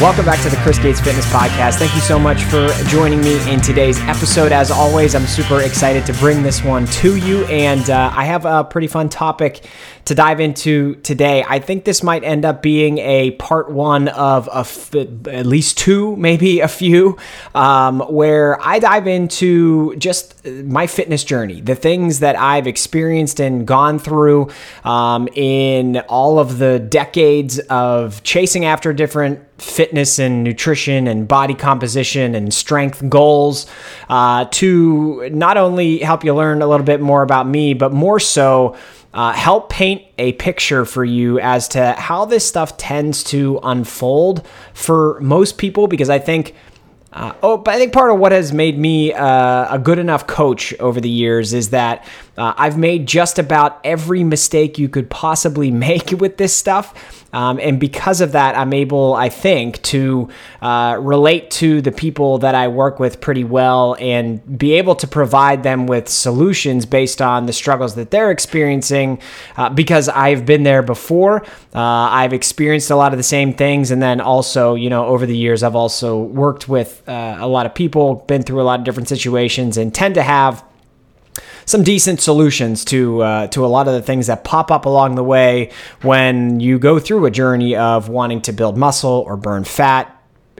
Welcome back to the Chris Gates Fitness Podcast. Thank you so much for joining me in today's episode. As always, I'm super excited to bring this one to you, and uh, I have a pretty fun topic to dive into today. I think this might end up being a part one of at least two, maybe a few, um, where I dive into just my fitness journey, the things that I've experienced and gone through um, in all of the decades of chasing after different fitness and nutrition and body composition and strength goals uh, to not only help you learn a little bit more about me, but more so uh, help paint a picture for you as to how this stuff tends to unfold for most people because I think. Uh, oh, but I think part of what has made me uh, a good enough coach over the years is that uh, I've made just about every mistake you could possibly make with this stuff. Um, and because of that, I'm able, I think, to uh, relate to the people that I work with pretty well and be able to provide them with solutions based on the struggles that they're experiencing uh, because I've been there before. Uh, I've experienced a lot of the same things. And then also, you know, over the years, I've also worked with uh, a lot of people, been through a lot of different situations, and tend to have some decent solutions to uh, to a lot of the things that pop up along the way when you go through a journey of wanting to build muscle or burn fat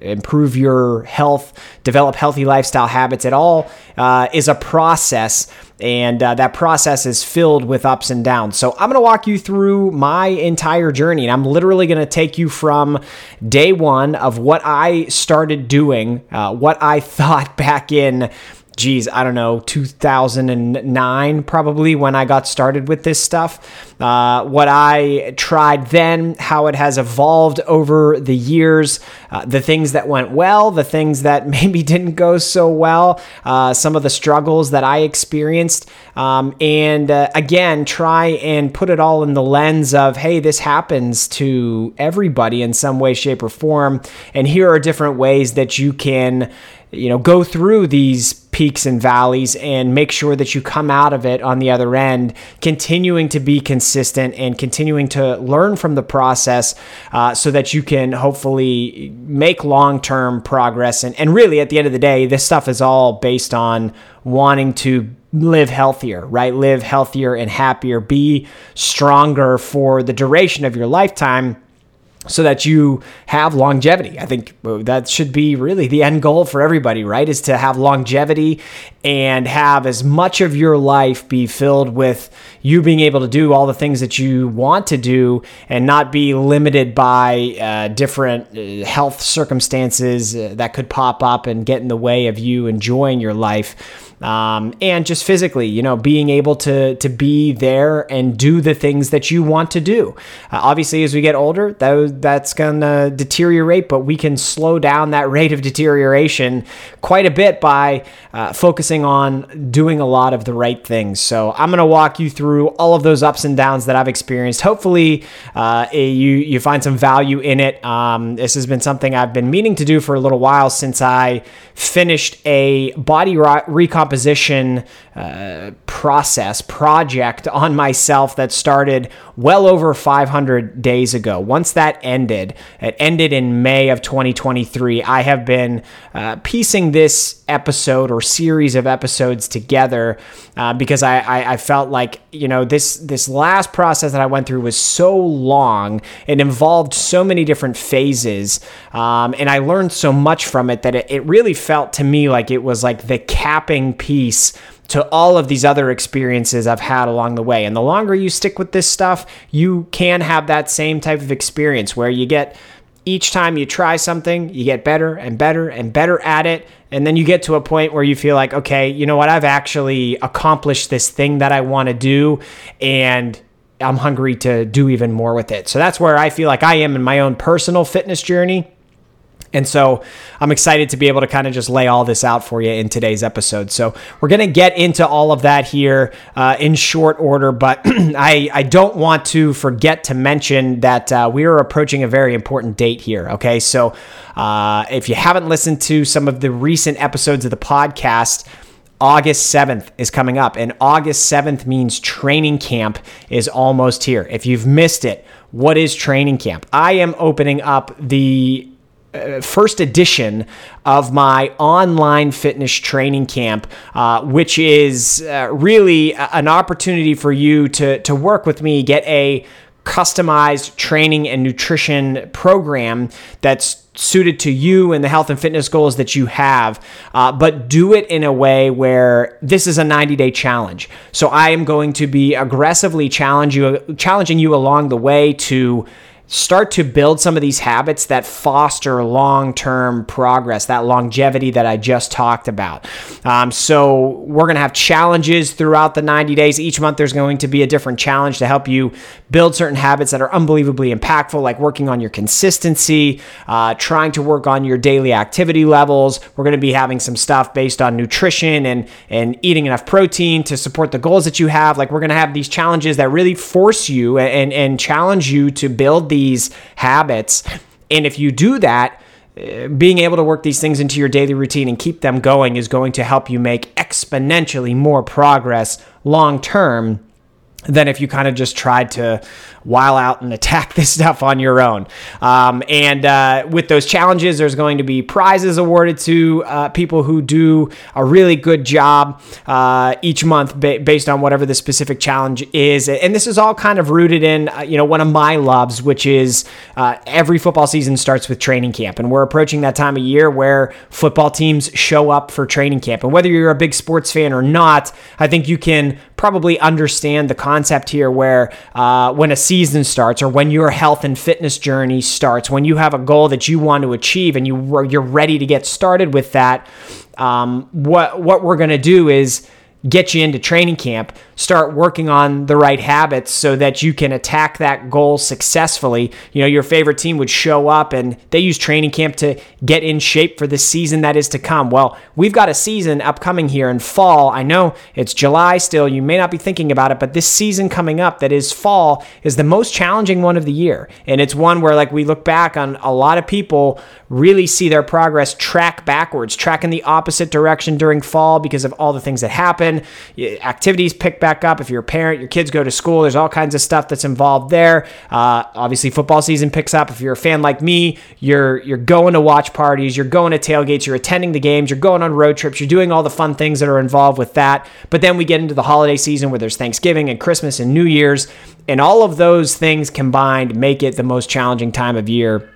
improve your health, develop healthy lifestyle habits. It all uh, is a process, and uh, that process is filled with ups and downs. So, I'm going to walk you through my entire journey, and I'm literally going to take you from day one of what I started doing, uh, what I thought back in geez, I don't know, 2009 probably when I got started with this stuff. Uh, what I tried then, how it has evolved over the years, uh, the things that went well, the things that maybe didn't go so well, uh, some of the struggles that I experienced. Um, and uh, again, try and put it all in the lens of, hey, this happens to everybody in some way, shape, or form. And here are different ways that you can you know, go through these peaks and valleys and make sure that you come out of it on the other end, continuing to be consistent and continuing to learn from the process uh, so that you can hopefully make long term progress. And, and really, at the end of the day, this stuff is all based on wanting to live healthier, right? Live healthier and happier, be stronger for the duration of your lifetime so that you have longevity. I think uh, that should be really the end goal for everybody, right? Is to have longevity and have as much of your life be filled with you being able to do all the things that you want to do and not be limited by uh, different uh, health circumstances uh, that could pop up and get in the way of you enjoying your life um, and just physically, you know, being able to to be there and do the things that you want to do. Uh, obviously, as we get older, that, that's gonna deteriorate, but we can slow down that rate of deterioration quite a bit by uh, focusing on doing a lot of the right things. So I'm gonna walk you through all of those ups and downs that I've experienced. Hopefully, uh, you you find some value in it. Um, this has been something I've been meaning to do for a little while since I finished a body recomposition uh, process project on myself that started well over 500 days ago. Once that ended, it ended in May of 2023. I have been uh, piecing this episode or series of episodes together uh, because I, I, I, felt like you know this this last process that I went through was so long. It involved so many different phases, um, and I learned so much from it that it, it really felt to me like it was like the capping piece to all of these other experiences I've had along the way. And the longer you stick with this stuff, you can have that same type of experience where you get each time you try something, you get better and better and better at it. And then you get to a point where you feel like, okay, you know what? I've actually accomplished this thing that I want to do. And I'm hungry to do even more with it. So that's where I feel like I am in my own personal fitness journey. And so I'm excited to be able to kind of just lay all this out for you in today's episode. So we're going to get into all of that here uh, in short order, but I, I don't want to forget to mention that uh, we are approaching a very important date here. Okay. So uh, if you haven't listened to some of the recent episodes of the podcast, August 7th is coming up, and August 7th means training camp is almost here. If you've missed it, what is training camp? I am opening up the uh, first edition of my online fitness training camp, uh, which is uh, really an opportunity for you to, to work with me, get a customized training and nutrition program that's suited to you and the health and fitness goals that you have, uh, but do it in a way where this is a 90 day challenge. So I am going to be aggressively challenge you, challenging you along the way to start to build some of these habits that foster long term progress, that longevity that I just talked about. Um, so, we're going to have challenges throughout the 90 days. Each month, there's going to be a different challenge to help you build certain habits that are unbelievably impactful, like working on your consistency, uh, trying to work on your daily activity levels. We're going to be having some stuff based on nutrition and, and eating enough protein to support the goals that you have. Like, we're going to have these challenges that really force you and, and challenge you to build these habits. And if you do that, uh, being able to work these things into your daily routine and keep them going is going to help you make exponentially more progress long term than if you kind of just tried to while out and attack this stuff on your own. Um, and uh, with those challenges, there's going to be prizes awarded to uh, people who do a really good job uh, each month ba- based on whatever the specific challenge is. And this is all kind of rooted in, uh, you know, one of my loves, which is uh, every football season starts with training camp. And we're approaching that time of year where football teams show up for training camp. And whether you're a big sports fan or not, I think you can probably understand the concept here where uh, when a season starts or when your health and fitness journey starts, when you have a goal that you want to achieve and you you're ready to get started with that, um, what what we're to do is get you into training camp, start working on the right habits so that you can attack that goal successfully. You know, your favorite team would show up and they use training camp to get in shape for the season that is to come. Well, we've got a season upcoming here in fall. I know it's July still. You may not be thinking about it, but this season coming up that is fall is the most challenging one of the year. And it's one where like we look back on a lot of people really see their progress track backwards, track in the opposite direction during fall because of all the things that happen. Activities pick back up. If you're a parent, your kids go to school, there's all kinds of stuff that's involved there. Uh, obviously, football season picks up. If you're a fan like me, you're you're going to watch parties, you're going to tailgates, you're attending the games, you're going on road trips, you're doing all the fun things that are involved with that. But then we get into the holiday season where there's Thanksgiving and Christmas and New Year's, and all of those things combined make it the most challenging time of year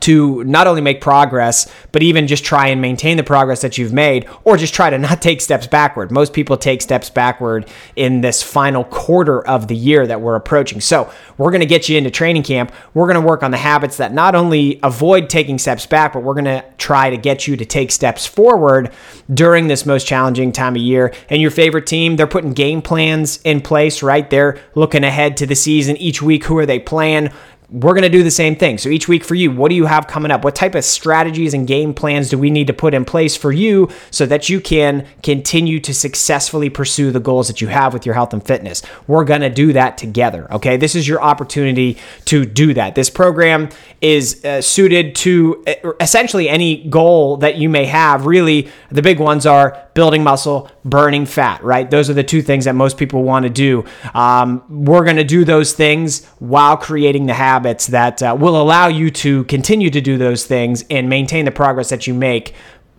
to not only make progress, but even just try and maintain the progress that you've made, or just try to not take steps backward. Most people take steps backward in this final quarter of the year that we're approaching. So, we're going to get you into training camp. We're going to work on the habits that not only avoid taking steps back, but we're going to try to get you to take steps forward during this most challenging time of year. And your favorite team, they're putting game plans in place, right? They're looking ahead to the season each week. Who are they playing? We're going to do the same thing. So each week for you, what do you have coming up? What type of strategies and game plans do we need to put in place for you so that you can continue to successfully pursue the goals that you have with your health and fitness? We're going to do that together. Okay. This is your opportunity to do that. This program is uh, suited to uh, essentially any goal that you may have. Really, the big ones are building muscle, burning fat, right? Those are the two things that most people want to do. Um, we're going to do those things while creating the habits that uh, will allow you to continue to do those things and maintain the progress that you make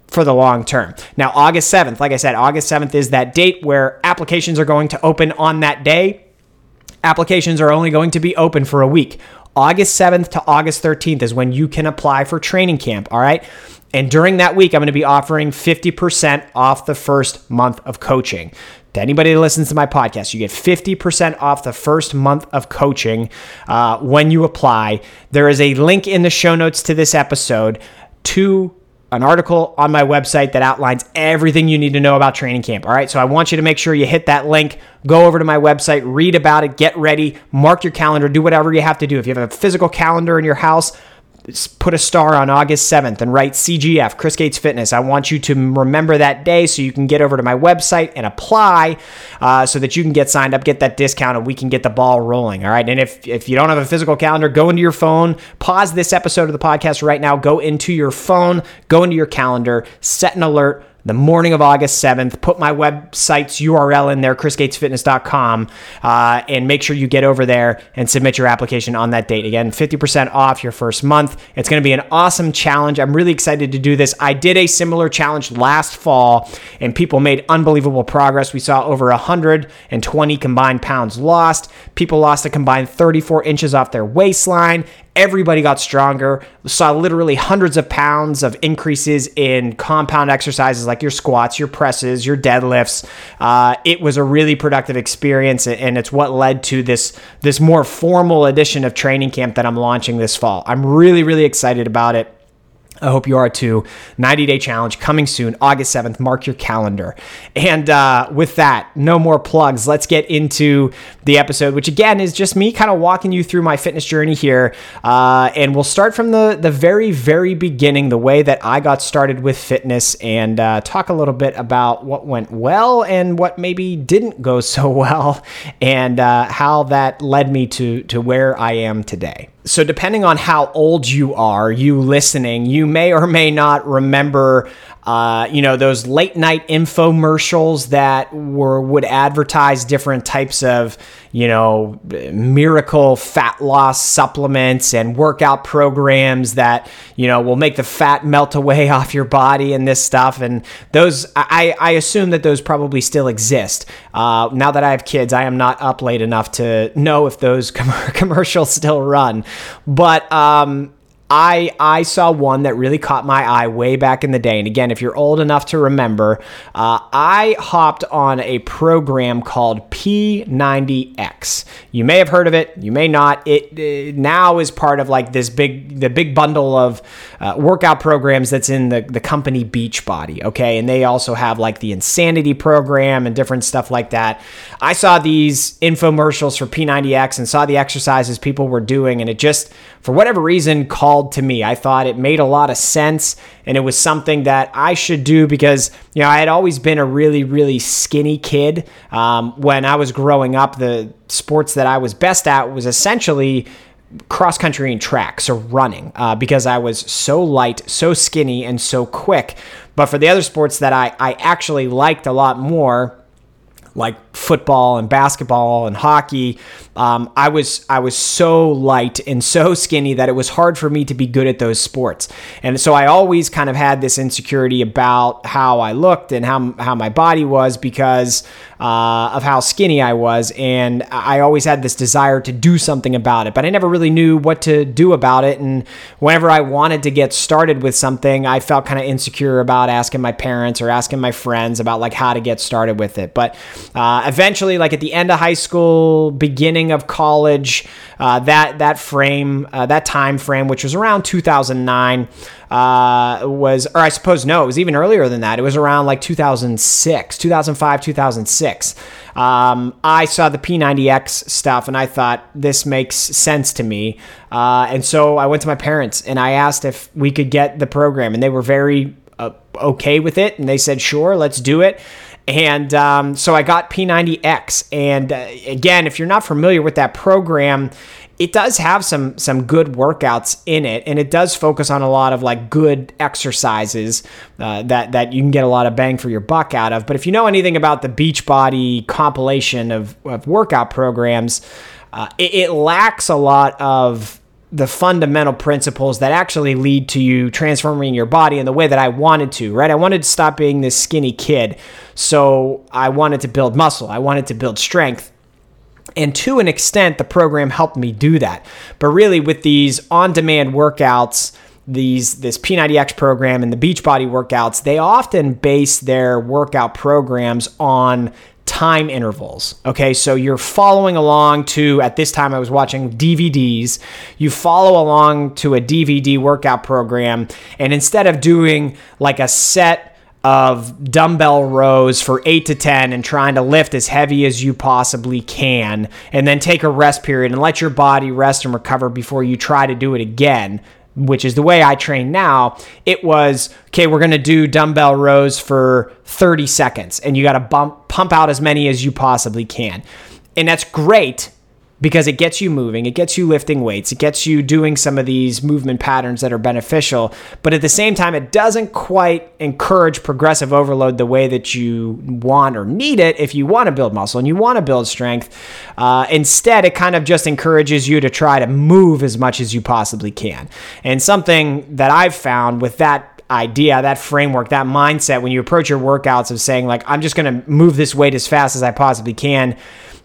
for the long term. Now, August 7th, like I said, August 7th is that date where applications are going to open on that day. Applications are only going to be open for a week. August 7th to August 13th is when you can apply for training camp, all right? And during that week, I'm going to be offering 50% off the first month of coaching. To anybody that listens to my podcast, you get 50% off the first month of coaching uh, when you apply. There is a link in the show notes to this episode to an article on my website that outlines everything you need to know about training camp. All right, so I want you to make sure you hit that link, go over to my website, read about it, get ready, mark your calendar, do whatever you have to do. If you have a physical calendar in your house, put a star on August 7th and write CGF, Chris Gates Fitness. I want you to remember that day so you can get over to my website and apply uh, so that you can get signed up, get that discount, and we can get the ball rolling. All right. And if, if you don't have a physical calendar, go into your phone, pause this episode of the podcast right now, go into your phone, go into your calendar, set an alert the morning of August 7th. Put my website's URL in there, chrisgatesfitness.com, uh, and make sure you get over there and submit your application on that date. Again, 50% off your first month. It's going to be an awesome challenge. I'm really excited to do this. I did a similar challenge last fall, and people made unbelievable progress. We saw over 120 combined pounds lost. People lost a combined 34 inches off their waistline everybody got stronger. Saw literally hundreds of pounds of increases in compound exercises like your squats, your presses, your deadlifts. Uh, it was a really productive experience, and it's what led to this this more formal edition of training camp that I'm launching this fall. I'm really really excited about it. I hope you are too. 90 day challenge coming soon, August 7th. Mark your calendar. And uh, with that, no more plugs. Let's get into the episode, which again is just me kind of walking you through my fitness journey here. Uh, and we'll start from the, the very, very beginning, the way that I got started with fitness, and uh, talk a little bit about what went well and what maybe didn't go so well, and uh, how that led me to, to where I am today so depending on how old you are, you listening, you may or may not remember uh, you know those late night infomercials that were would advertise different types of you know miracle fat loss supplements and workout programs that you know will make the fat melt away off your body and this stuff. And those i i assume that those probably still exist. Uh, now that i have kids i am not up late enough to know if those com- commercials still run. But um I I saw one that really caught my eye way back in the day. And again, if you're old enough to remember, uh, I hopped on a program called P90X. You may have heard of it, you may not. It, it now is part of like this big the big bundle of uh, workout programs that's in the the company Beachbody. Okay, and they also have like the Insanity program and different stuff like that. I saw these infomercials for P90X and saw the exercises people were doing, and it just for whatever reason called called to me. I thought it made a lot of sense and it was something that I should do because, you know, I had always been a really, really skinny kid. Um, when I was growing up, the sports that I was best at was essentially cross country and track, so running, uh, because I was so light, so skinny, and so quick. But for the other sports that I, I actually liked a lot more, like football and basketball and hockey, um, I was I was so light and so skinny that it was hard for me to be good at those sports. And so I always kind of had this insecurity about how I looked and how how my body was because uh, of how skinny I was, and I always had this desire to do something about it, but I never really knew what to do about it. And whenever I wanted to get started with something, I felt kind of insecure about asking my parents or asking my friends about like how to get started with it. But uh, eventually, like at the end of high school, beginning of college, uh, that that frame, uh, that time frame, which was around 2009 uh, was, or I suppose no, it was even earlier than that. It was around like 2006, 2005, 2006. Um, I saw the P90X stuff and I thought this makes sense to me. Uh, and so I went to my parents and I asked if we could get the program, and they were very uh, okay with it. And they said, sure, let's do it. And um, so I got P90X. And uh, again, if you're not familiar with that program, it does have some some good workouts in it, and it does focus on a lot of like good exercises uh, that that you can get a lot of bang for your buck out of. But if you know anything about the Beachbody compilation of, of workout programs, uh, it, it lacks a lot of the fundamental principles that actually lead to you transforming your body in the way that I wanted to, right? I wanted to stop being this skinny kid. So I wanted to build muscle, I wanted to build strength. And to an extent, the program helped me do that. But really, with these on demand workouts, these this P90X program and the Beachbody workouts, they often base their workout programs on time intervals. Okay, so you're following along to, at this time I was watching DVDs, you follow along to a DVD workout program, and instead of doing like a set of dumbbell rows for eight to 10 and trying to lift as heavy as you possibly can, and then take a rest period and let your body rest and recover before you try to do it again, which is the way I train now. It was, okay, we're going to do dumbbell rows for 30 seconds, and you got to bump, pump out as many as you possibly can. And that's great because it gets you moving, it gets you lifting weights, it gets you doing some of these movement patterns that are beneficial. But at the same time, it doesn't quite encourage progressive overload the way that you want or need it if you want to build muscle and you want to build strength. Uh, instead, it kind of just encourages you to try to move as much as you possibly can. And something that I've found with that idea, that framework, that mindset, when you approach your workouts of saying, like, I'm just going to move this weight as fast as I possibly can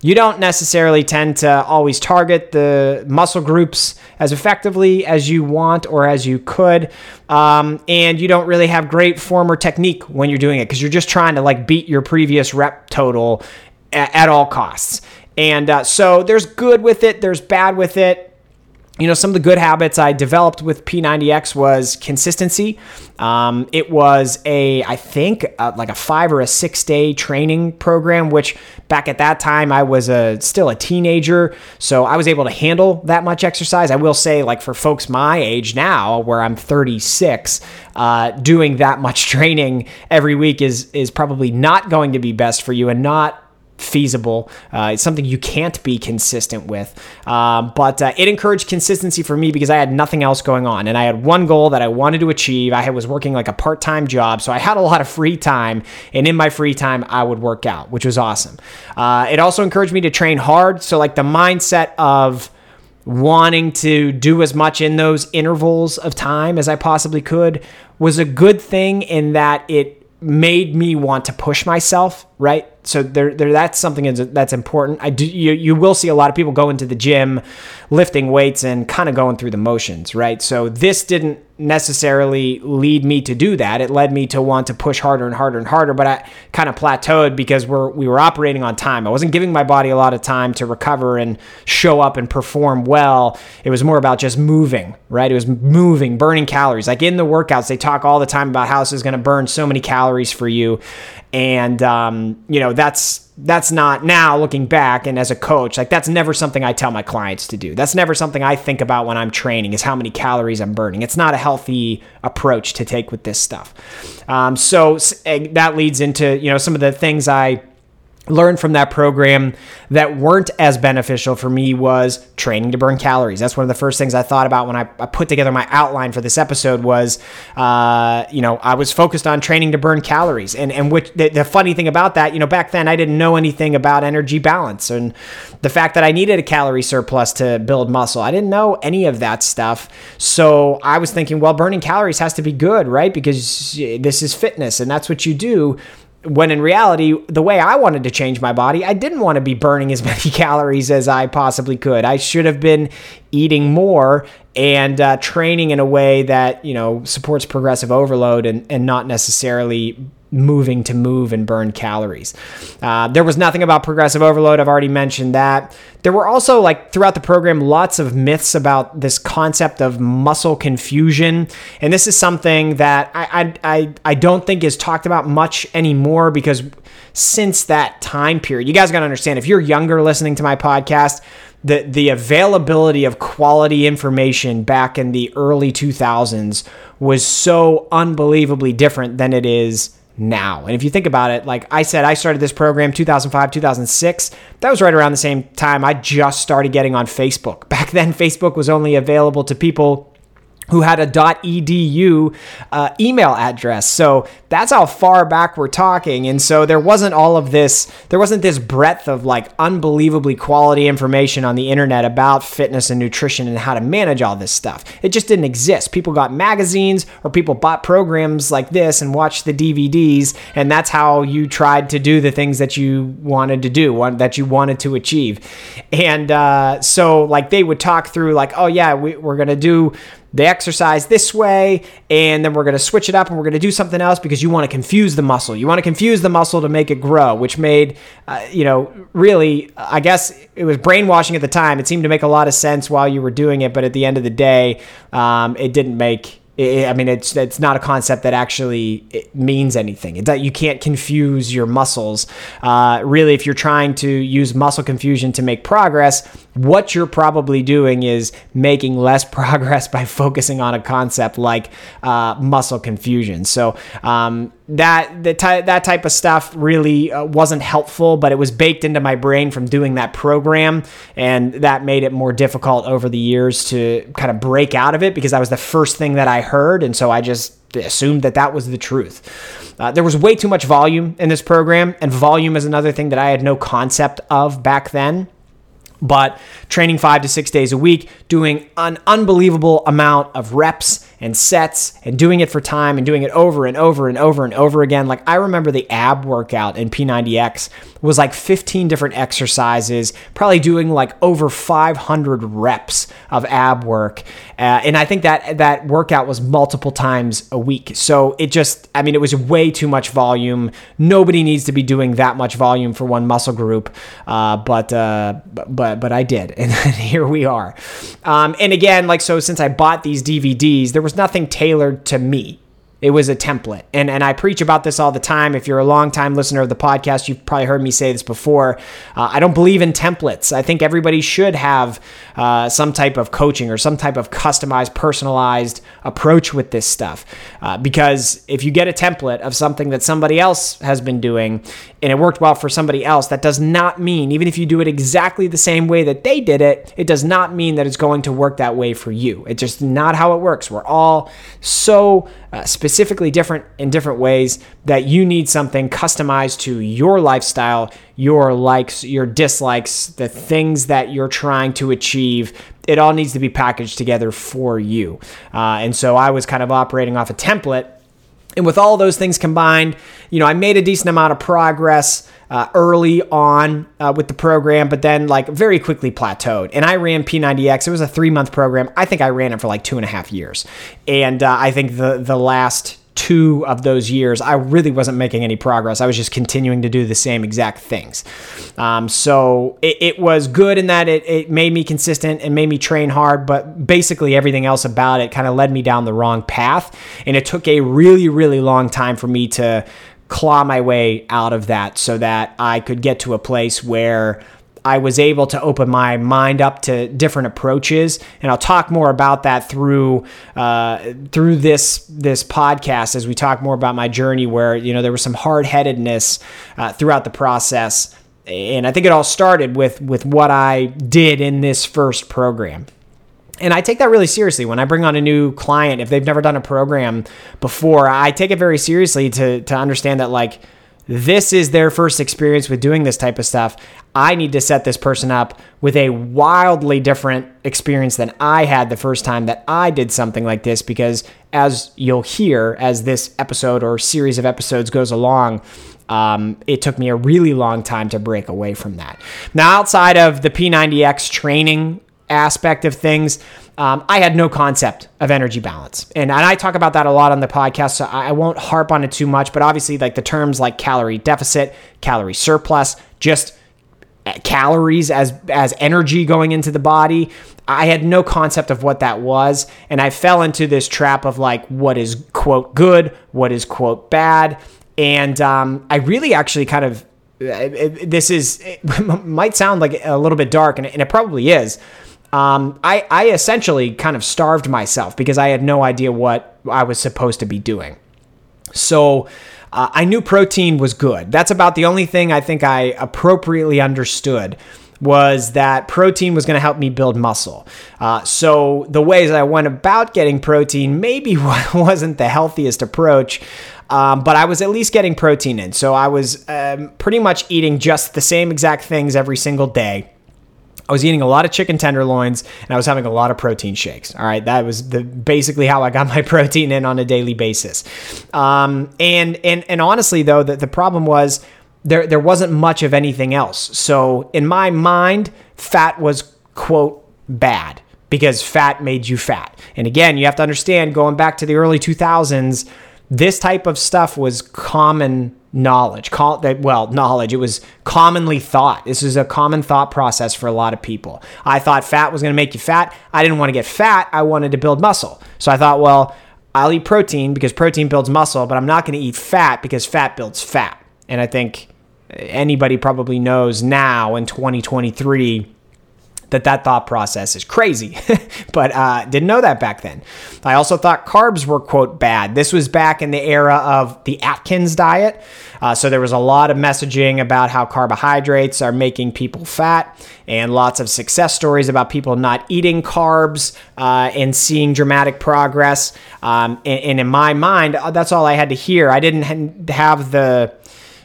you don't necessarily tend to always target the muscle groups as effectively as you want or as you could. Um, and you don't really have great form or technique when you're doing it because you're just trying to like beat your previous rep total at, at all costs. And uh, so there's good with it, there's bad with it you know, some of the good habits I developed with P90X was consistency. Um, it was a, I think, uh, like a five or a six day training program, which back at that time I was a still a teenager, so I was able to handle that much exercise. I will say, like for folks my age now, where I'm 36, uh, doing that much training every week is is probably not going to be best for you and not feasible. Uh, it's something you can't be consistent with. Um, but uh, it encouraged consistency for me because I had nothing else going on. And I had one goal that I wanted to achieve. I was working like a part time job. So I had a lot of free time. And in my free time, I would work out, which was awesome. Uh, it also encouraged me to train hard. So, like the mindset of, wanting to do as much in those intervals of time as I possibly could was a good thing in that it made me want to push myself, right? so there, there that's something that's important. I do you, you will see a lot of people go into the gym lifting weights and kind of going through the motions, right? So this didn't necessarily lead me to do that. It led me to want to push harder and harder and harder, but I kind of plateaued because we're we were operating on time. I wasn't giving my body a lot of time to recover and show up and perform well. It was more about just moving, right? It was moving, burning calories. Like in the workouts, they talk all the time about how this is going to burn so many calories for you and um, you know that's that's not now looking back and as a coach like that's never something i tell my clients to do. That's never something i think about when i'm training is how many calories i'm burning. It's not a healthy approach to take with this stuff. Um, so that leads into you know some of the things i learned from that program that weren't as beneficial for me was training to burn calories. That's one of the first things i thought about when i, I put together my outline for this episode was uh, you know i was focused on training to burn calories. And and which the, the, funny thing about that you know back then i didn't know anything about energy balance and the fact that i needed a calorie surplus to build muscle. I didn't know any of that stuff. So i was thinking well burning calories has to be good right? Because this is fitness and that's what you do when in reality, the way I wanted to change my body, I didn't want to be burning as many calories as I possibly could. I should have been eating more and uh, training in a way that you know supports progressive overload and, and not necessarily moving to move and burn calories. Uh, there was nothing about progressive overload. I've already mentioned that. There were also, like, throughout the program, lots of myths about this concept of muscle confusion. And this is something that I, I, I, I don't think is talked about much anymore because since that time period, you guys got to understand if you're younger listening to my podcast, the the availability of quality information back in the early 2000s was so unbelievably different than it is now. And if you think about it, like I said, I started this program 2005, 2006. That was right around the same time I just started getting on Facebook. Back then, Facebook was only available to people who had a .edu uh, email address. So that's how far back we're talking. And so there wasn't all of this, there wasn't this breadth of like unbelievably quality information on the internet about fitness and nutrition and how to manage all this stuff. It just didn't exist. People got magazines or people bought programs like this and watched the DVDs. And that's how you tried to do the things that you wanted to do, that you wanted to achieve. And uh, so like they would talk through like, oh yeah, we, we're going to do the exercise this way, and then we're going to switch it up and we're going to do something else because you want to confuse the muscle. You want to confuse the muscle to make it grow, which made, uh, you know, really, I guess it was brainwashing at the time. It seemed to make a lot of sense while you were doing it, but at the end of the day, um, it didn't make I mean, it's it's not a concept that actually means anything. That you can't confuse your muscles. Uh, really, if you're trying to use muscle confusion to make progress, what you're probably doing is making less progress by focusing on a concept like uh, muscle confusion. So, um, that the ty- that type of stuff really uh, wasn't helpful, but it was baked into my brain from doing that program, and that made it more difficult over the years to kind of break out of it because that was the first thing that I heard, and so I just assumed that that was the truth. Uh, there was way too much volume in this program, and volume is another thing that I had no concept of back then but training five to six days a week, doing an unbelievable amount of reps and sets and doing it for time and doing it over and over and over and over again. Like I remember the ab workout in P90X was like 15 different exercises, probably doing like over 500 reps of ab work. Uh, and I think that that workout was multiple times a week. So it just, I mean, it was way too much volume. Nobody needs to be doing that much volume for one muscle group. Uh, but, uh, but, but I did. And here we are. Um, and again, like, so since I bought these DVDs, there was nothing tailored to me. It was a template. And, and I preach about this all the time. If you're a long-time listener of the podcast, you've probably heard me say this before. Uh, I don't believe in templates. I think everybody should have uh, some type of coaching or some type of customized, personalized approach with this stuff. Uh, because if you get a template of something that somebody else has been doing and it worked well for somebody else, that does not mean, even if you do it exactly the same way that they did it, it does not mean that it's going to work that way for you. It's just not how it works. We're all so uh, specifically different in different ways that you need something customized to your lifestyle, your likes, your dislikes, the things that you're trying to achieve. It all needs to be packaged together for you. Uh, and so I was kind of operating off a template. And with all those things combined, you know, I made a decent amount of progress uh, early on uh, with the program, but then like very quickly plateaued. And I ran P90X. It was a three month program. I think I ran it for like two and a half years. And uh, I think the the last two of those years, I really wasn't making any progress. I was just continuing to do the same exact things. Um, so it, it, was good in that it, it made me consistent and made me train hard, but basically everything else about it kind of led me down the wrong path. And it took a really, really long time for me to claw my way out of that so that I could get to a place where I was able to open my mind up to different approaches, and I'll talk more about that through uh, through this this podcast as we talk more about my journey, where you know there was some hard headedness uh, throughout the process, and I think it all started with with what I did in this first program. And I take that really seriously when I bring on a new client. If they've never done a program before, I take it very seriously to, to understand that, like, this is their first experience with doing this type of stuff. I need to set this person up with a wildly different experience than I had the first time that I did something like this because, as you'll hear as this episode or series of episodes goes along, um, it took me a really long time to break away from that. Now, outside of the P90X training aspect of things, um, I had no concept of energy balance. And, and I talk about that a lot on the podcast, so I won't harp on it too much. But obviously, like the terms like calorie deficit, calorie surplus, just uh, calories as as energy going into the body. I had no concept of what that was, and I fell into this trap of like what is quote good, what is quote bad, and um, I really actually kind of uh, this is might sound like a little bit dark, and it probably is um, I, I essentially kind of starved myself because I had no idea what I was supposed to be doing. So uh, I knew protein was good. That's about the only thing I think I appropriately understood was that protein was going to help me build muscle. Uh, so the ways I went about getting protein maybe wasn't the healthiest approach. Um, but I was at least getting protein in. So I was um, pretty much eating just the same exact things every single day. I was eating a lot of chicken tenderloins and I was having a lot of protein shakes. All right, that was the basically how I got my protein in on a daily basis. Um, and and and honestly though, the, the problem was there there wasn't much of anything else. So in my mind, fat was quote bad because fat made you fat. And again, you have to understand going back to the early 2000s, this type of stuff was common knowledge. Call that well, knowledge. It was commonly thought. This is a common thought process for a lot of people. I thought fat was going to make you fat. I didn't want to get fat. I wanted to build muscle. So I thought, well, I'll eat protein because protein builds muscle, but I'm not going to eat fat because fat builds fat. And I think anybody probably knows now in 2023 that that thought process is crazy, but uh, didn't know that back then. I also thought carbs were, quote, bad. This was back in the era of the Atkins diet. Uh, so there was a lot of messaging about how carbohydrates are making people fat and lots of success stories about people not eating carbs uh, and seeing dramatic progress. Um, and, and in my mind, uh, that's all I had to hear. I didn't have the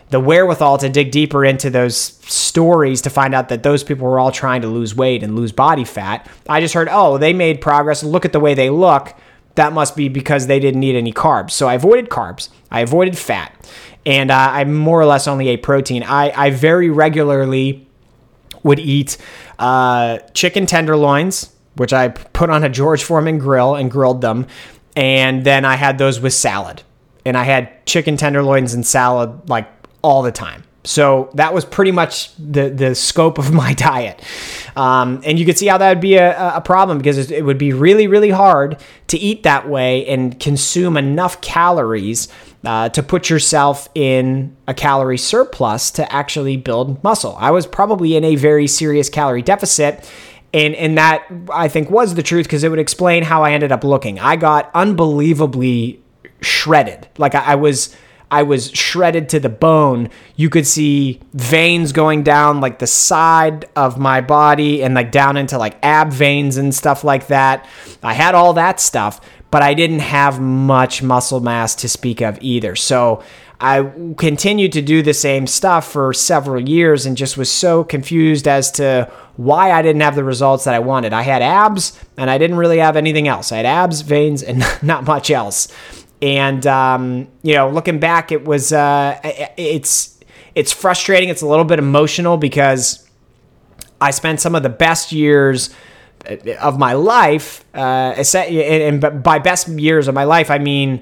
the wherewithal to dig deeper into those stories to find out that those people were all trying to lose weight and lose body fat. I just heard, oh, they made progress. Look at the way they look. That must be because they didn't eat any carbs. So I avoided carbs. I avoided fat. And uh, I more or less only ate protein. I, I very regularly would eat uh, chicken tenderloins, which I put on a George Foreman grill and grilled them. And then I had those with salad. And I had chicken tenderloins and salad like all the time. So that was pretty much the the scope of my diet, um, and you could see how that would be a, a problem because it would be really really hard to eat that way and consume enough calories uh, to put yourself in a calorie surplus to actually build muscle. I was probably in a very serious calorie deficit. And, and that I think was the truth because it would explain how I ended up looking. I got unbelievably shredded. Like I, I was I was shredded to the bone. You could see veins going down like the side of my body and like down into like ab veins and stuff like that. I had all that stuff, but I didn't have much muscle mass to speak of either. So I continued to do the same stuff for several years and just was so confused as to why I didn't have the results that I wanted. I had abs and I didn't really have anything else. I had abs, veins, and not much else. And um, you know, looking back, it was uh, it's it's frustrating. It's a little bit emotional because I spent some of the best years of my life, uh, and by best years of my life, I mean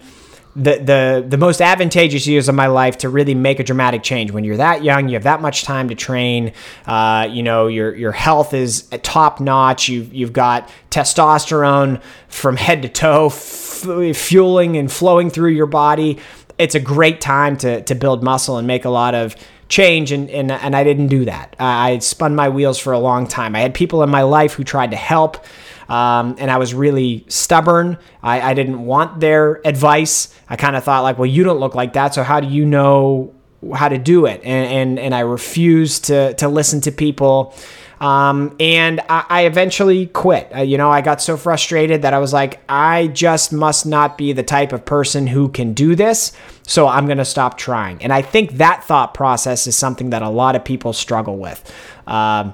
the the the most advantageous years of my life to really make a dramatic change. When you're that young, you have that much time to train. Uh, you know your your health is top notch. You've you've got testosterone from head to toe, f- fueling and flowing through your body. It's a great time to to build muscle and make a lot of change and, and, and I didn't do that. I spun my wheels for a long time. I had people in my life who tried to help um, and I was really stubborn. I, I didn't want their advice. I kind of thought like, well, you don't look like that, so how do you know how to do it? And and, and I refused to to listen to people. Um, and I, I, eventually quit. Uh, you know, I got so frustrated that I was like, I just must not be the type of person who can do this. So I'm going to stop trying. And I think that thought process is something that a lot of people struggle with. Um,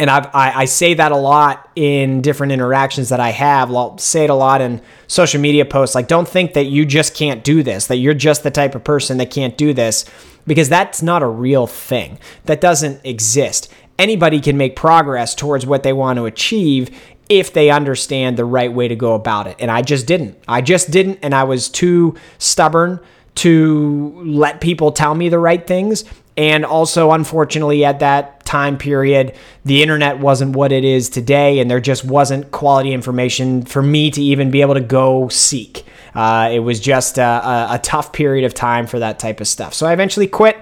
and I've, I, I say that a lot in different interactions that I have. I'll say it a lot in social media posts. Like, don't think that you just can't do this, that you're just the type of person that can't do this, because that's not a real thing. That doesn't exist. Anybody can make progress towards what they want to achieve if they understand the right way to go about it. And I just didn't. I just didn't. And I was too stubborn to let people tell me the right things. And also, unfortunately, at that time period, the internet wasn't what it is today, and there just wasn't quality information for me to even be able to go seek. Uh, it was just a, a, a, tough period of time for that type of stuff. So I eventually quit.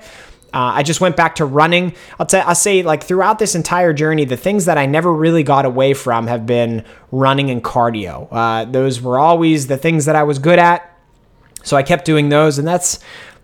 Uh, I just went back to running. I'll, t- I'll say, like, throughout this entire journey, the things that I never really got away from have been running and cardio. Uh, those were always the things that I was good at. So I kept doing those, and that's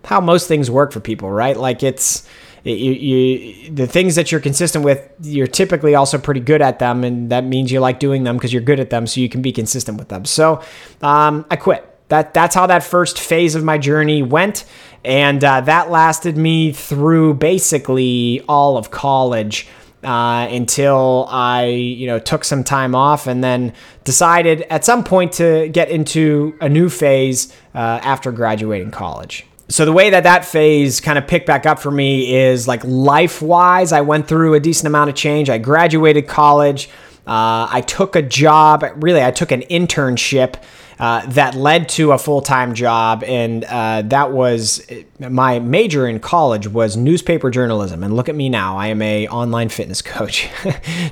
how most things work for people, right? Like it's you, you the things that you're consistent with, you're typically also pretty good at them, and that means you like doing them because you're good at them, so you can be consistent with them. So um, I quit. That that's how that first phase of my journey went, and uh, that lasted me through basically all of college. Uh, until I, you know, took some time off and then decided at some point to get into a new phase uh, after graduating college so the way that that phase kind of picked back up for me is like life wise i went through a decent amount of change. I graduated college. Uh, i took a job really i took an internship uh, that led to a full-time job and uh, that was my major in college was newspaper journalism and look at me now i am a online fitness coach.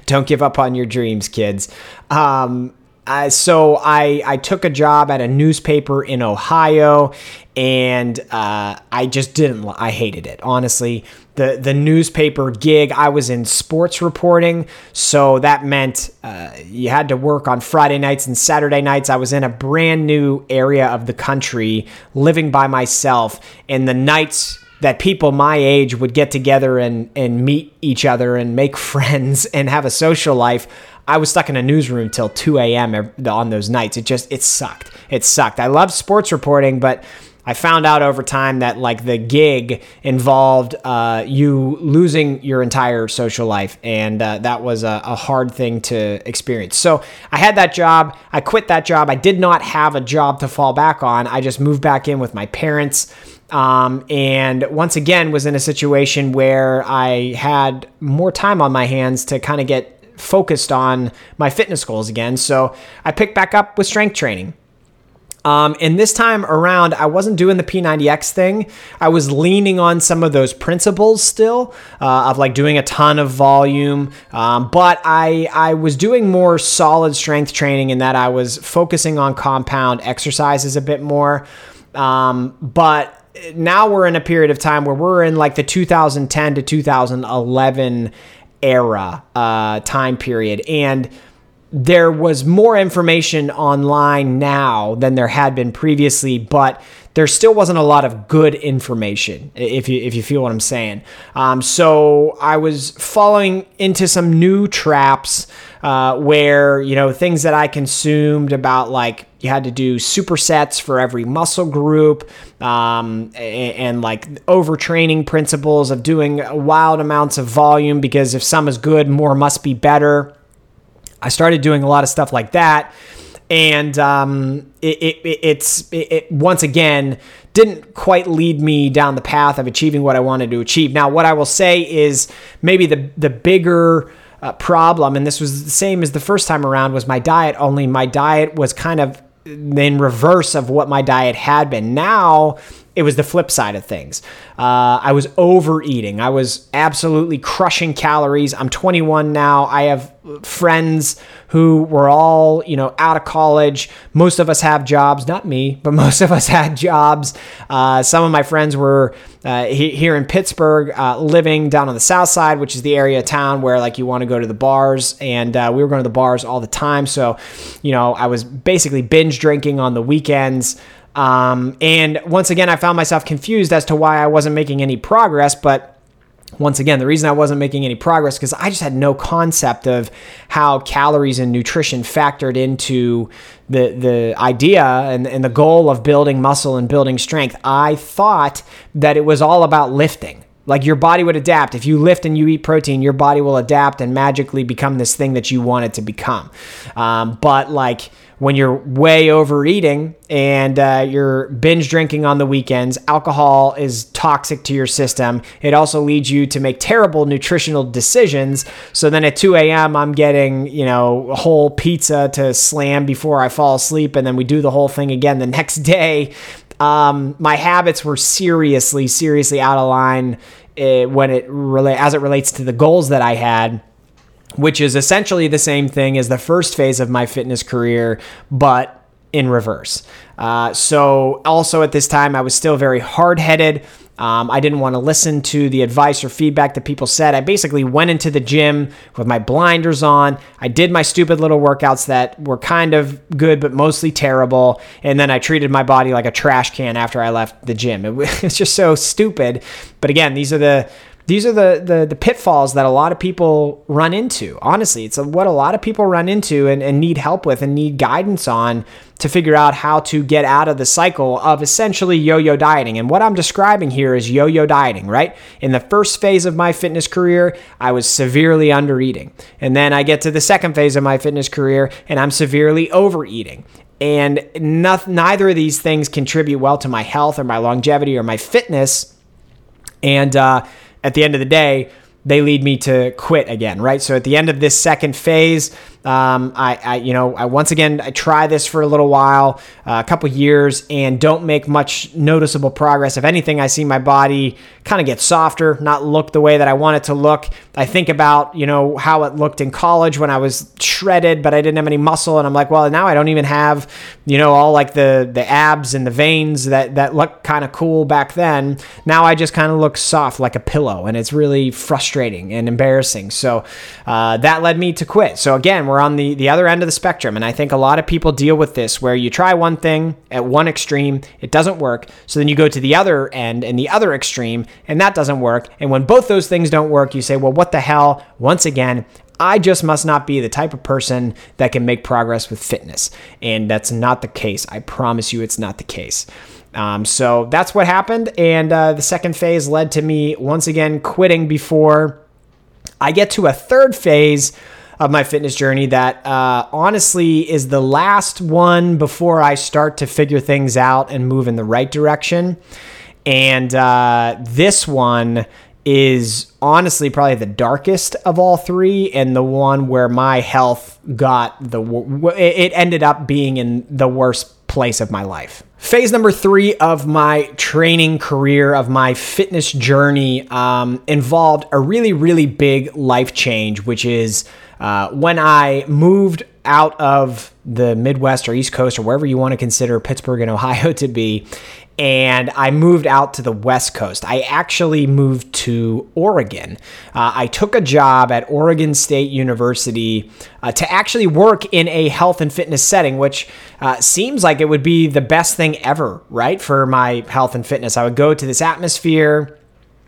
Don't give up on your dreams kids. Um, uh, so I, I took a job at a newspaper in Ohio and uh, I just didn't, I hated it. Honestly, the the newspaper gig. I was in sports reporting, so that meant uh, you had to work on Friday nights and Saturday nights. I was in a brand new area of the country, living by myself, and the nights that people my age would get together and and meet each other and make friends and have a social life. I was stuck in a newsroom till 2 a.m. on those nights. It just it sucked. It sucked. I love sports reporting, but I found out over time that like the gig involved uh, you losing your entire social life, and uh, that was a, a, hard thing to experience. So I had that job. I quit that job. I did not have a job to fall back on. I just moved back in with my parents. Um, and once again was in a situation where I had more time on my hands to kind of get focused on my fitness goals again. So I picked back up with strength training. Um, and this time around, I wasn't doing the P90X thing. I was leaning on some of those principles still uh, of like doing a ton of volume, um, but I I was doing more solid strength training in that I was focusing on compound exercises a bit more. Um, but now we're in a period of time where we're in like the 2010 to 2011 era uh, time period, and there was more information online now than there had been previously, but there still wasn't a lot of good information, if you if you feel what I'm saying. Um, so I was falling into some new traps uh, where you know things that I consumed about like you had to do supersets for every muscle group um, and, and, like overtraining principles of doing wild amounts of volume because if some is good, more must be better. I started doing a lot of stuff like that. And um, it, it, it's it, once again didn't quite lead me down the path of achieving what I wanted to achieve. Now, what I will say is maybe the the bigger uh, problem, and this was the same as the first time around, was my diet. Only my diet was kind of in reverse of what my diet had been. Now it was the flip side of things. Uh, I was overeating. I was absolutely crushing calories. I'm 21 now. I have friends who were all, you know, out of college. Most of us have jobs, not me, but most of us had jobs. Uh, some of my friends were uh, he, here in Pittsburgh, uh, living down on the south side, which is the area of town where like you want to go to the bars, and uh, we were going to the bars all the time. So, you know, I was basically binge drinking on the weekends. Um, and once again, I found myself confused as to why I wasn't making any progress. But once again, the reason I wasn't making any progress because I just had no concept of how calories and nutrition factored into the the idea and, and the goal of building muscle and building strength. I thought that it was all about lifting. Like your body would adapt. If you lift and you eat protein, your body will adapt and magically become this thing that you want it to become. Um, but like when you're way overeating and uh, you're binge drinking on the weekends, alcohol is toxic to your system. It also leads you to make terrible nutritional decisions. So then at 2 a.m., I'm getting, you know, a whole pizza to slam before I fall asleep. And then we do the whole thing again the next day. Um, my habits were seriously, seriously out of line uh, when it rela- as it relates to the goals that I had which is essentially the same thing as the first phase of my fitness career, but in reverse. Uh, so, also at this time, I was still very hard headed. Um, I didn't want to listen to the advice or feedback that people said. I basically went into the gym with my blinders on. I did my stupid little workouts that were kind of good, but mostly terrible. And then I treated my body like a trash can after I left the gym. It was just so stupid. But again, these are the these are the, the, the pitfalls that a lot of people run into. Honestly, it's what a lot of people run into and, and need help with and need guidance on to figure out how to get out of the cycle of essentially yo-yo dieting. And what I'm describing here is yo-yo dieting, right? In the first phase of my fitness career, I was severely undereating. And then I get to the second phase of my fitness career and I'm severely overeating. And not, neither of these things contribute well to my health or my longevity or my fitness. And uh, at the end of the day, they lead me to quit again, right? So at the end of this second phase, um, I, I, you know, I once again I try this for a little while, uh, a couple years, and don't make much noticeable progress. If anything, I see my body kind of get softer, not look the way that I want it to look. I think about you know how it looked in college when I was shredded, but I didn't have any muscle, and I'm like, well, now I don't even have you know all like the the abs and the veins that that look kind of cool back then. Now I just kind of look soft like a pillow, and it's really frustrating and embarrassing. So uh, that led me to quit. So again, we're on the, the other end of the spectrum. And I think a lot of people deal with this where you try one thing at one extreme, it doesn't work. So then you go to the other end and the other extreme, and that doesn't work. And when both those things don't work, you say, well, what the hell? Once again, I just must not be the type of person that can make progress with fitness. And that's not the case. I promise you, it's not the case. Um, so that's what happened. And uh, the second phase led to me once again quitting before I get to a third phase of my fitness journey that uh, honestly is the last one before I start to figure things out and move in the right direction. And uh, this one is honestly probably the darkest of all three and the one where my health got the it ended up being in the worst place of my life phase number three of my training career of my fitness journey um, involved a really really big life change which is uh, when I moved out of the Midwest or East Coast or wherever you want to consider Pittsburgh and Ohio to be, and I moved out to the West Coast. I actually moved to Oregon. Uh, I took a job at Oregon State University uh, to actually work in a health and fitness setting, which uh, seems like it would be the best thing ever, right? For my health and fitness. I would go to this atmosphere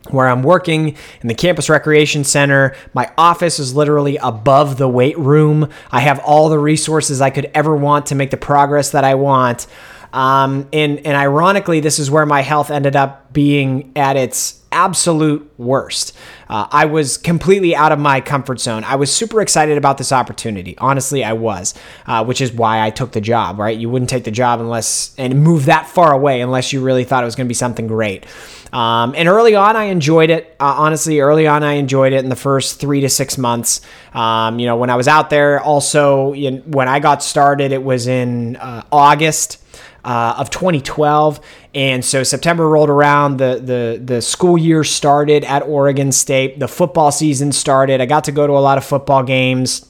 where I'm working in the campus recreation center. My office is literally above the weight room. I have all the resources I could ever want to make the progress that I want. Um, and, and ironically, this is where my health ended up being at its absolute worst. Uh, I was completely out of my comfort zone. I was super excited about this opportunity. Honestly, I was, uh, which is why I took the job, right? You wouldn't take the job unless and move that far away unless you really thought it was going to be something great. Um, and early on, I enjoyed it. Uh, honestly, early on, I enjoyed it in the first three to six months. Um, you know, when I was out there, also, when I got started, it was in uh, August. Uh, of 2012. And so September rolled around, the, the the school year started at Oregon State. The football season started. I got to go to a lot of football games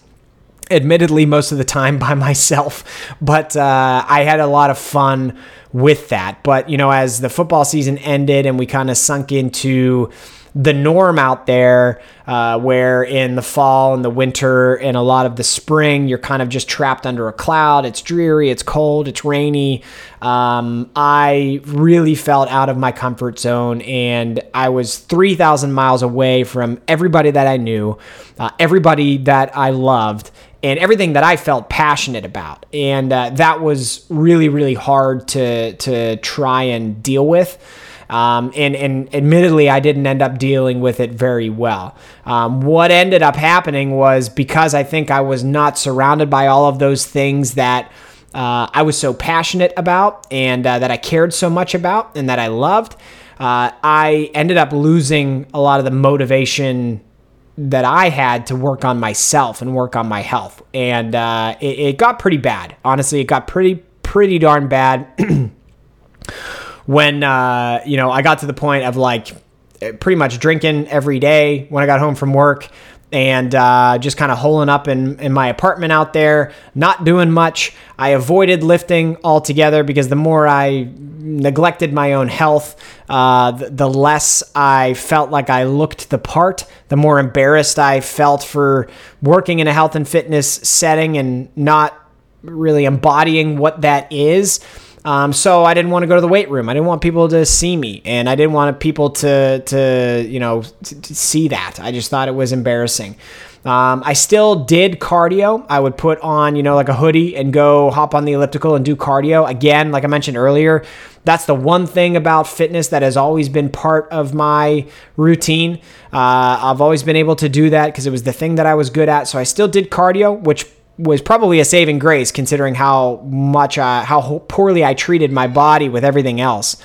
admittedly most of the time by myself but uh, i had a lot of fun with that but you know as the football season ended and we kind of sunk into the norm out there, uh, where in the fall and the winter and a lot of the spring, you're kind of just trapped under a cloud. It's dreary, it's cold, it's rainy. Um, I really felt out of my comfort zone, and I was 3,000 miles away from everybody that I knew, uh, everybody that I loved and everything that I felt passionate about. And uh, that was really, really hard to to try and deal with. Um, and, and admittedly, I didn't end up dealing with it very well. Um, what ended up happening was because I think I was not surrounded by all of those things that uh, I was so passionate about and uh, that I cared so much about and that I loved, uh, I ended up losing a lot of the motivation that I had to work on myself and work on my health. And uh, it, it got pretty bad. Honestly, it got pretty, pretty darn bad. when uh, you know I got to the point of like pretty much drinking every day when I got home from work and uh, just kind of holing up in, in my apartment out there, not doing much. I avoided lifting altogether because the more I neglected my own health, uh, the, the, less I felt like I looked the part, the more embarrassed I felt for working in a health and fitness setting and not really embodying what that is. Um, so I didn't want to go to the weight room. I didn't want people to see me, and I didn't want people to to you know to, to see that. I just thought it was embarrassing. Um, I still did cardio. I would put on, you know, like a hoodie and go hop on the elliptical and do cardio. Again, like I mentioned earlier, that's the one thing about fitness that has always been part of my routine. Uh, I've always been able to do that because it was the thing that I was good at. So I still did cardio, which was probably a saving grace considering how much uh, how poorly I treated my body with everything else.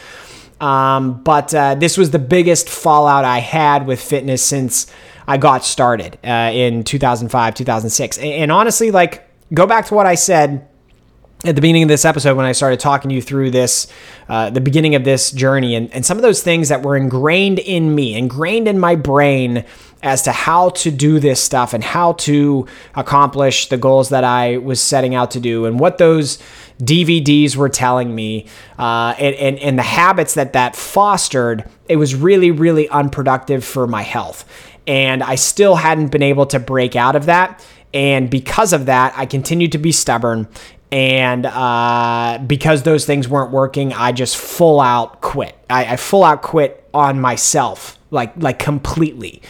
Um, but uh, this was the biggest fallout I had with fitness since I got started uh, in 2005, 2006. And, and honestly, like, go back to what I said at the beginning of this episode when I started talking you through this, uh, the beginning of this journey, and, and some of those things that were ingrained in me, ingrained in my brain as to how to do this stuff and how to accomplish the goals that I was setting out to do, and what those DVDs were telling me, uh, and, and, and the habits that that fostered, it was really, really unproductive for my health. And I still hadn't been able to break out of that. And because of that, I continued to be stubborn and uh, because those things weren't working, I just full out quit. I, I full out quit on myself, like like completely.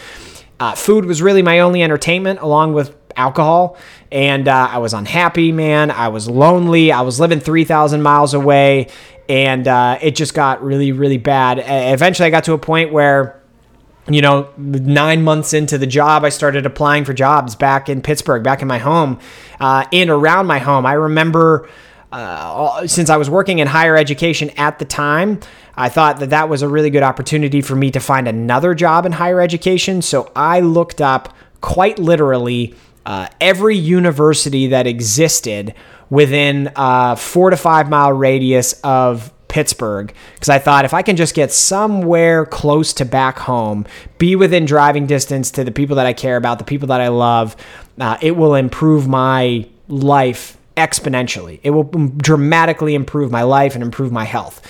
Uh, food was really my only entertainment, along with alcohol, and uh, I was unhappy, man. I was lonely. I was living three thousand miles away, and uh, it just got really, really bad. Eventually, I got to a point where you know, nine months into the job, I started applying for jobs back in Pittsburgh, back in my home, uh, in around my home. I remember uh, since I was working in higher education at the time, I thought that that was a really good opportunity for me to find another job in higher education. So I looked up quite literally uh, every university that existed within a four to five mile radius of Pittsburgh because I thought if I can just get somewhere close to back home, be within driving distance to the people that I care about, the people that I love, uh, it will improve my life exponentially. It will dramatically improve my life and improve my health.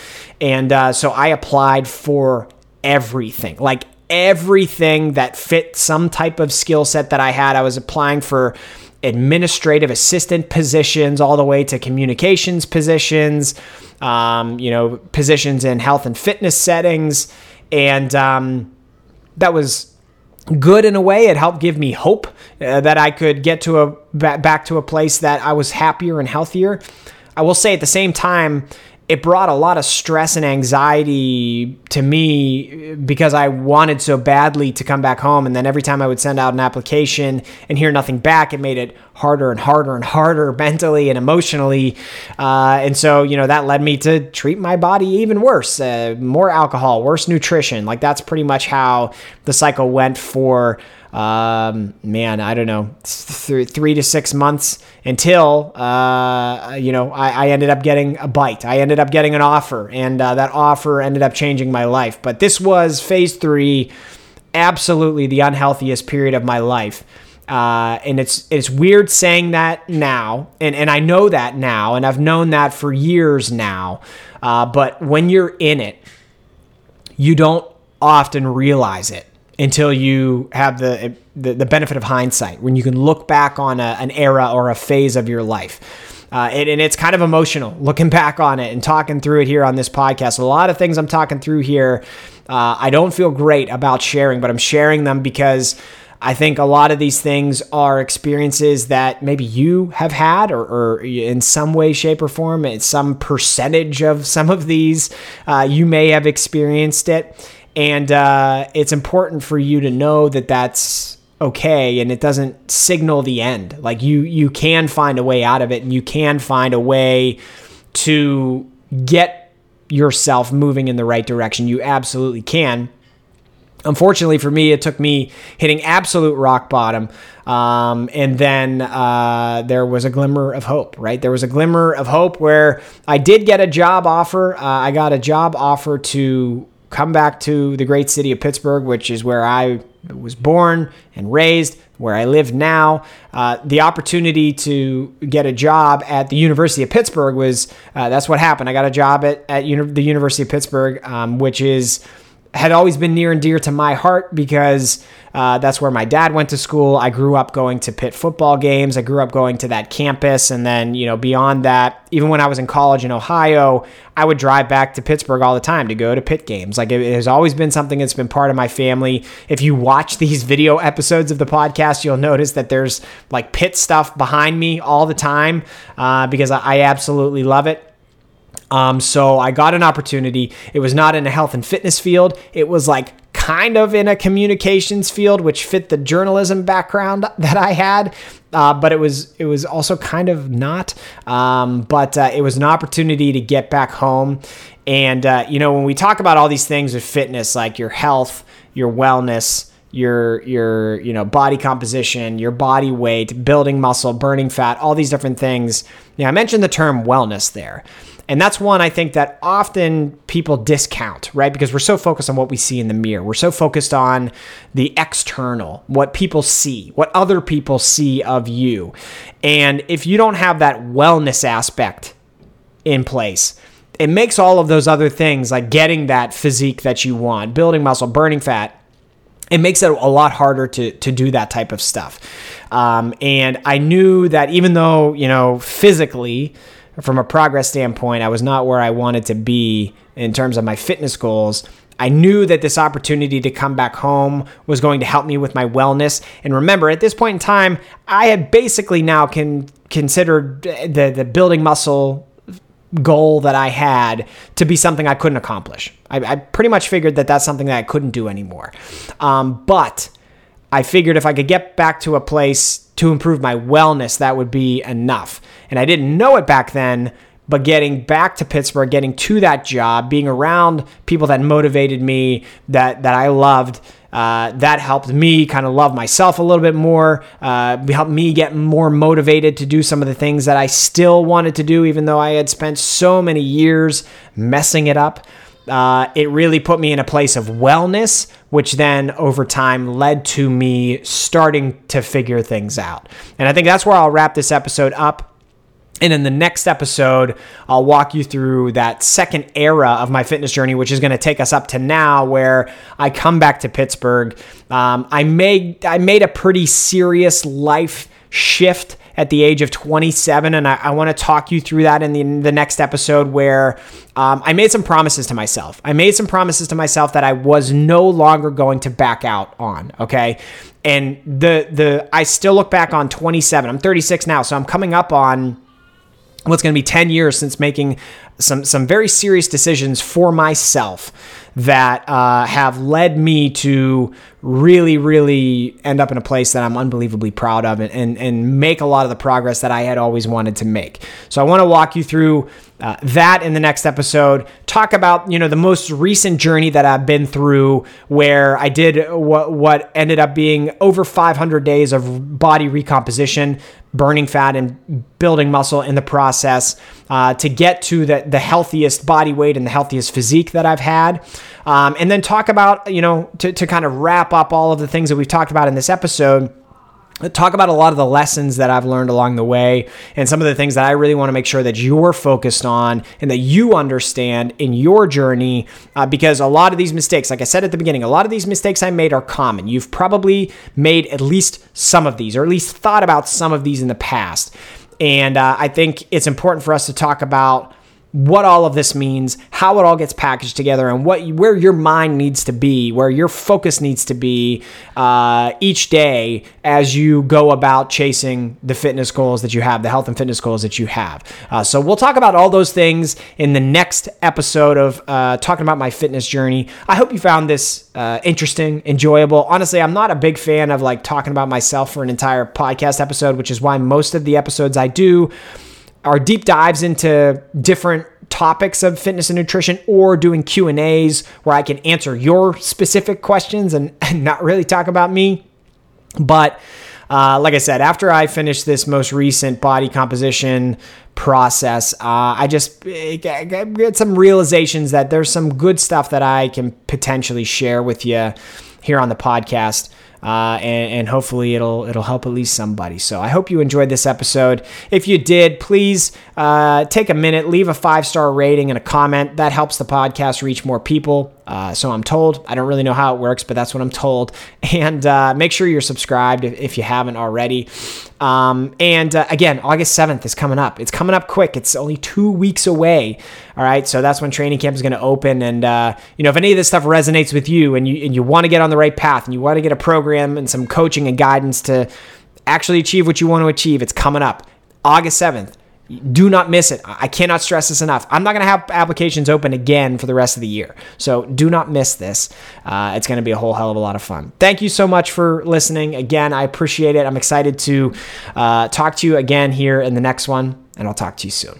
And uh, so I applied for everything, like everything that fit some type of skill set that I had. I was applying for administrative assistant positions all the way to communications positions, um, you know, positions in health and fitness settings. And um, that was good in a way. It helped give me hope uh, that I could get to a back to a place that I was happier and healthier. I will say at the same time, it brought a lot of stress and anxiety to me because I wanted so badly to come back home. And then every time I would send out an application and hear nothing back, it made it harder and harder and harder mentally and emotionally. Uh, and so, you know, that led me to treat my body even worse uh, more alcohol, worse nutrition. Like that's pretty much how the cycle went for um, man, I don't know, th- three to six months until, uh, you know, I, I, ended up getting a bite. I ended up getting an offer, and uh, that offer ended up changing my life. But this was phase three, absolutely the unhealthiest period of my life. Uh, and it's it's weird saying that now, and, and I know that now, and I've known that for years now. Uh, but when you're in it, you don't often realize it until you have the, the, the benefit of hindsight, when you can look back on a, an era or a phase of your life. Uh, and, and, it's kind of emotional looking back on it and talking through it here on this podcast. A lot of things I'm talking through here, uh, I don't feel great about sharing, but I'm sharing them because I think a lot of these things are experiences that maybe you have had, or, or in some way, shape, or form, it's some percentage of some of these, uh, you may have experienced it and uh, it's important for you to know that that's okay and it doesn't signal the end like you you can find a way out of it and you can find a way to get yourself moving in the right direction you absolutely can Unfortunately for me, it took me hitting absolute rock bottom. Um, and then uh, there was a glimmer of hope, right? There was a glimmer of hope where I did get a job offer. Uh, I got a job offer to come back to the great city of Pittsburgh, which is where I was born and raised, where I live now. Uh, the opportunity to get a job at the University of Pittsburgh was uh, that's what happened. I got a job at, at uni- the University of Pittsburgh, um, which is had always been near and dear to my heart because uh, that's where my dad went to school. I grew up going to Pitt football games. I grew up going to that campus. And then, you know, beyond that, even when I was in college in Ohio, I would drive back to Pittsburgh all the time to go to Pitt games. Like it, has always been something that's been part of my family. If you watch these video episodes of the podcast, you'll notice that there's like Pitt stuff behind me all the time uh, because I absolutely love it. Um, so I got an opportunity. It was not in a health and fitness field. It was like kind of in a communications field, which fit the journalism background that I had. Uh, but it was it was also kind of not. Um, but uh, it was an opportunity to get back home. And uh, you know, when we talk about all these things with fitness, like your health, your wellness, your your you know body composition, your body weight, building muscle, burning fat, all these different things. Yeah, I mentioned the term wellness there. And that's one I think that often people discount, right? Because we're so focused on what we see in the mirror. We're so focused on the external, what people see, what other people see of you. And if you don't have that wellness aspect in place, it makes all of those other things like getting that physique that you want, building muscle, burning fat, it makes it a lot harder to to do that type of stuff. Um, and I knew that even though you know physically, from a progress standpoint, I was not where I wanted to be in terms of my fitness goals. I knew that this opportunity to come back home was going to help me with my wellness. And remember, at this point in time, I had basically now can considered the the building muscle goal that I had to be something I couldn't accomplish. I, I pretty much figured that that's something that I couldn't do anymore. Um, but I figured if I could get back to a place to improve my wellness, that would be enough. And I didn't know it back then, but getting back to Pittsburgh, getting to that job, being around people that motivated me, that that I loved, uh, that helped me kind of love myself a little bit more, uh, helped me get more motivated to do some of the things that I still wanted to do, even though I had spent so many years messing it up. Uh, it really put me in a place of wellness, which then over time led to me starting to figure things out. And I think that's where I'll wrap this episode up. And in the next episode, I'll walk you through that second era of my fitness journey, which is going to take us up to now, where I come back to Pittsburgh. Um, I made I made a pretty serious life shift at the age of 27, and I, I want to talk you through that in the, in the next episode. Where um, I made some promises to myself. I made some promises to myself that I was no longer going to back out on. Okay, and the the I still look back on 27. I'm 36 now, so I'm coming up on what's going to be 10 years since making some some very serious decisions for myself that uh, have led me to really really end up in a place that I'm unbelievably proud of and, and, and make a lot of the progress that I had always wanted to make. So I want to walk you through uh, that in the next episode. Talk about you know the most recent journey that I've been through, where I did what what ended up being over 500 days of body recomposition, burning fat and building muscle in the process uh, to get to the the healthiest body weight and the healthiest physique that I've had. Um, and then talk about you know to to kind of wrap up all of the things that we've talked about in this episode talk about a lot of the lessons that I've learned along the way and some of the things that I really want to make sure that you're focused on and that you understand in your journey uh, because a lot of these mistakes like I said at the beginning a lot of these mistakes I made are common. You've probably made at least some of these or at least thought about some of these in the past. And uh, I think it's important for us to talk about what all of this means, how it all gets packaged together, and what where your mind needs to be, where your focus needs to be uh, each day as you go about chasing the fitness goals that you have, the health and fitness goals that you have. Uh, so we'll talk about all those things in the next episode of uh, talking about my fitness journey. I hope you found this uh, interesting, enjoyable. Honestly, I'm not a big fan of like talking about myself for an entire podcast episode, which is why most of the episodes I do are deep dives into different topics of fitness and nutrition or doing q&a's where i can answer your specific questions and, and not really talk about me. But uh, like i said after i finished this most recent body composition process uh, i just get some realizations that there's some good stuff that i can potentially share with you here on the podcast uh, and, and, hopefully it'll it'll help at least somebody. So I hope you enjoyed this episode. If you did, please uh, take a minute, leave a five star rating and a comment. That helps the podcast reach more people. Uh, so I'm told. I don't really know how it works, but that's what I'm told. And uh, make sure you're subscribed if, if you haven't already. Um, and uh, again, August 7th is coming up. It's coming up quick. It's only two weeks away. All right. So that's when training camp is going to open. And, uh, you know, if any of this stuff resonates with you and you, and you want to get on the right path and you want to get a program and some coaching and guidance to actually achieve what you want to achieve, it's coming up August 7th. Do not miss it. I cannot stress this enough. I'm not going to have applications open again for the rest of the year. So do not miss this. Uh, it's going to be a whole hell of a lot of fun. Thank you so much for listening. Again, I appreciate it. I'm excited to uh, talk to you again here in the next one, and I'll talk to you soon.